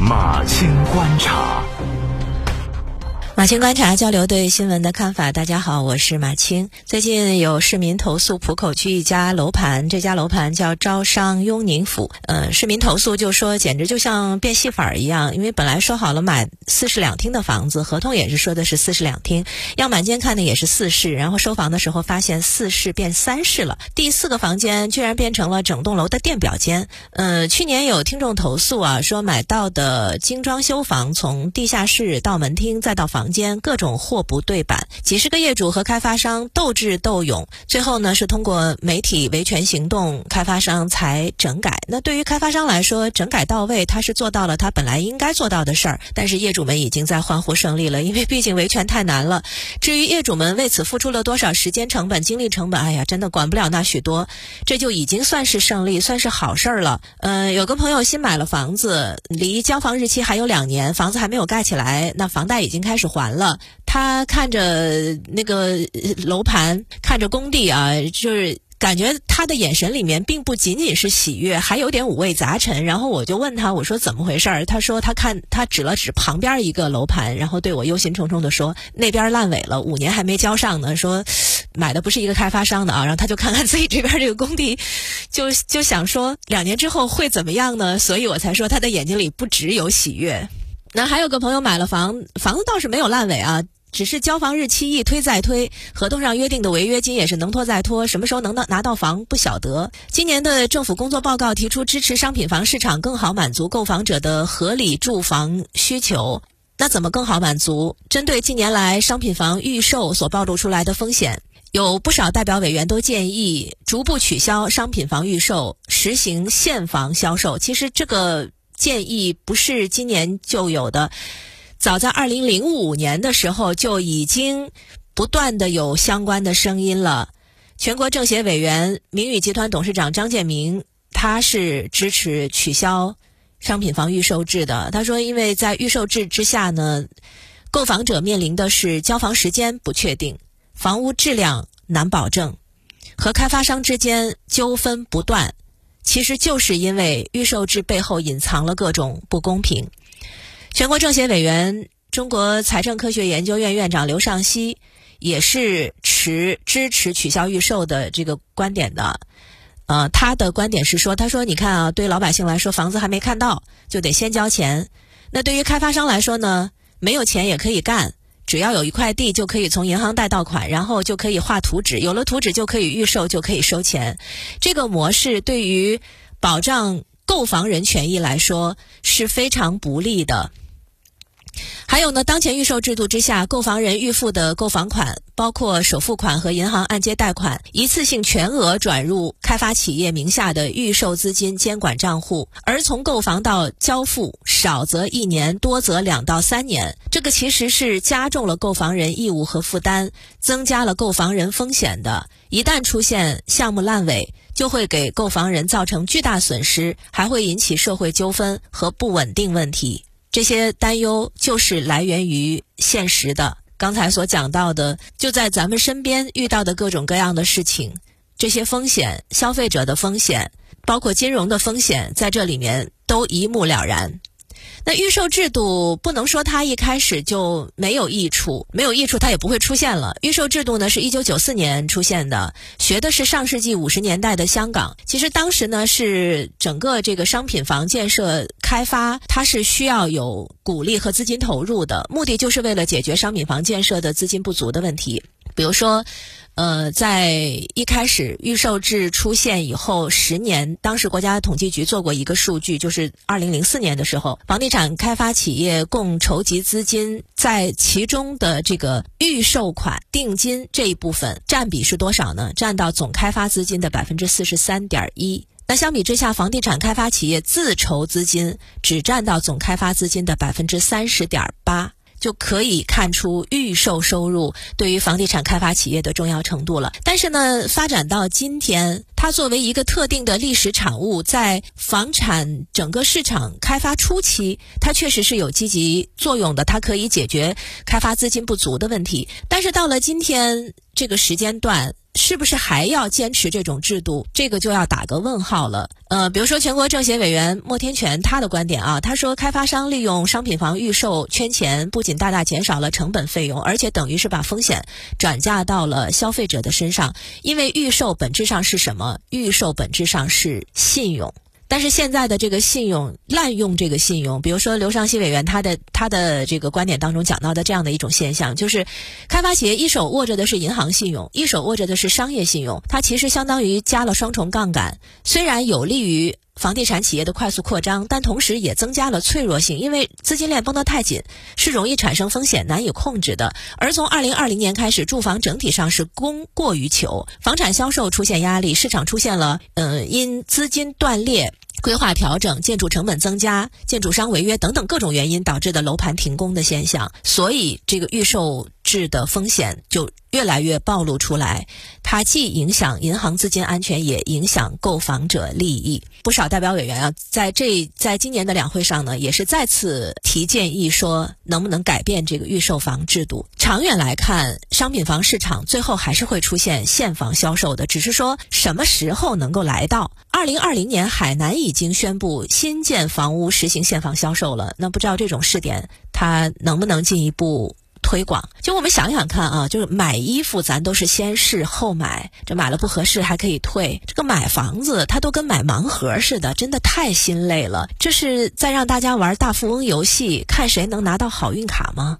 马青观察。马青观察交流对新闻的看法。大家好，我是马青。最近有市民投诉浦口区一家楼盘，这家楼盘叫招商雍宁府。呃，市民投诉就说简直就像变戏法一样，因为本来说好了买四室两厅的房子，合同也是说的是四室两厅，样板间看的也是四室，然后收房的时候发现四室变三室了，第四个房间居然变成了整栋楼的电表间。呃，去年有听众投诉啊，说买到的精装修房从地下室到门厅再到房。间各种货不对版，几十个业主和开发商斗智斗勇，最后呢是通过媒体维权行动，开发商才整改。那对于开发商来说，整改到位，他是做到了他本来应该做到的事儿。但是业主们已经在欢呼胜利了，因为毕竟维权太难了。至于业主们为此付出了多少时间成本、精力成本，哎呀，真的管不了那许多，这就已经算是胜利，算是好事儿了。嗯，有个朋友新买了房子，离交房日期还有两年，房子还没有盖起来，那房贷已经开始还。了，他看着那个楼盘，看着工地啊，就是感觉他的眼神里面并不仅仅是喜悦，还有点五味杂陈。然后我就问他，我说怎么回事儿？他说他看他指了指旁边一个楼盘，然后对我忧心忡忡的说，那边烂尾了，五年还没交上呢。说买的不是一个开发商的啊。然后他就看看自己这边这个工地，就就想说两年之后会怎么样呢？所以我才说他的眼睛里不只有喜悦。那还有个朋友买了房，房子倒是没有烂尾啊，只是交房日期一推再推，合同上约定的违约金也是能拖再拖，什么时候能到拿到房不晓得。今年的政府工作报告提出支持商品房市场更好满足购房者的合理住房需求，那怎么更好满足？针对近年来商品房预售所暴露出来的风险，有不少代表委员都建议逐步取消商品房预售，实行现房销售。其实这个。建议不是今年就有的，早在二零零五年的时候就已经不断的有相关的声音了。全国政协委员、明宇集团董事长张建明，他是支持取消商品房预售制的。他说，因为在预售制之下呢，购房者面临的是交房时间不确定，房屋质量难保证，和开发商之间纠纷不断。其实就是因为预售制背后隐藏了各种不公平。全国政协委员、中国财政科学研究院院长刘尚希也是持支持取消预售的这个观点的。呃，他的观点是说，他说：“你看啊，对于老百姓来说，房子还没看到就得先交钱；那对于开发商来说呢，没有钱也可以干。”只要有一块地，就可以从银行贷到款，然后就可以画图纸，有了图纸就可以预售，就可以收钱。这个模式对于保障购房人权益来说是非常不利的。还有呢，当前预售制度之下，购房人预付的购房款，包括首付款和银行按揭贷款，一次性全额转入开发企业名下的预售资金监管账户，而从购房到交付，少则一年，多则两到三年。这个其实是加重了购房人义务和负担，增加了购房人风险的。一旦出现项目烂尾，就会给购房人造成巨大损失，还会引起社会纠纷和不稳定问题。这些担忧就是来源于现实的。刚才所讲到的，就在咱们身边遇到的各种各样的事情，这些风险、消费者的风险，包括金融的风险，在这里面都一目了然。那预售制度不能说它一开始就没有益处，没有益处它也不会出现了。预售制度呢是一九九四年出现的，学的是上世纪五十年代的香港。其实当时呢是整个这个商品房建设开发，它是需要有鼓励和资金投入的，目的就是为了解决商品房建设的资金不足的问题，比如说。呃，在一开始预售制出现以后十年，当时国家统计局做过一个数据，就是二零零四年的时候，房地产开发企业共筹集资金在其中的这个预售款定金这一部分占比是多少呢？占到总开发资金的百分之四十三点一。那相比之下，房地产开发企业自筹资金只占到总开发资金的百分之三十点八。就可以看出预售收入对于房地产开发企业的重要程度了。但是呢，发展到今天，它作为一个特定的历史产物，在房产整个市场开发初期，它确实是有积极作用的，它可以解决开发资金不足的问题。但是到了今天这个时间段，是不是还要坚持这种制度？这个就要打个问号了。呃，比如说全国政协委员莫天全他的观点啊，他说开发商利用商品房预售圈钱，不仅大大减少了成本费用，而且等于是把风险转嫁到了消费者的身上。因为预售本质上是什么？预售本质上是信用。但是现在的这个信用滥用这个信用，比如说刘尚希委员他的他的这个观点当中讲到的这样的一种现象，就是开发企业一手握着的是银行信用，一手握着的是商业信用，它其实相当于加了双重杠杆，虽然有利于房地产企业的快速扩张，但同时也增加了脆弱性，因为资金链绷得太紧，是容易产生风险难以控制的。而从二零二零年开始，住房整体上是供过于求，房产销售出现压力，市场出现了呃因资金断裂。规划调整、建筑成本增加、建筑商违约等等各种原因导致的楼盘停工的现象，所以这个预售制的风险就越来越暴露出来。它既影响银行资金安全，也影响购房者利益。不少代表委员啊，在这在今年的两会上呢，也是再次提建议说，能不能改变这个预售房制度？长远来看，商品房市场最后还是会出现现房销售的，只是说什么时候能够来到？二零二零年，海南已经宣布新建房屋实行现房销售了。那不知道这种试点它能不能进一步推广？就我们想想看啊，就是买衣服咱都是先试后买，这买了不合适还可以退。这个买房子它都跟买盲盒似的，真的太心累了。这是在让大家玩大富翁游戏，看谁能拿到好运卡吗？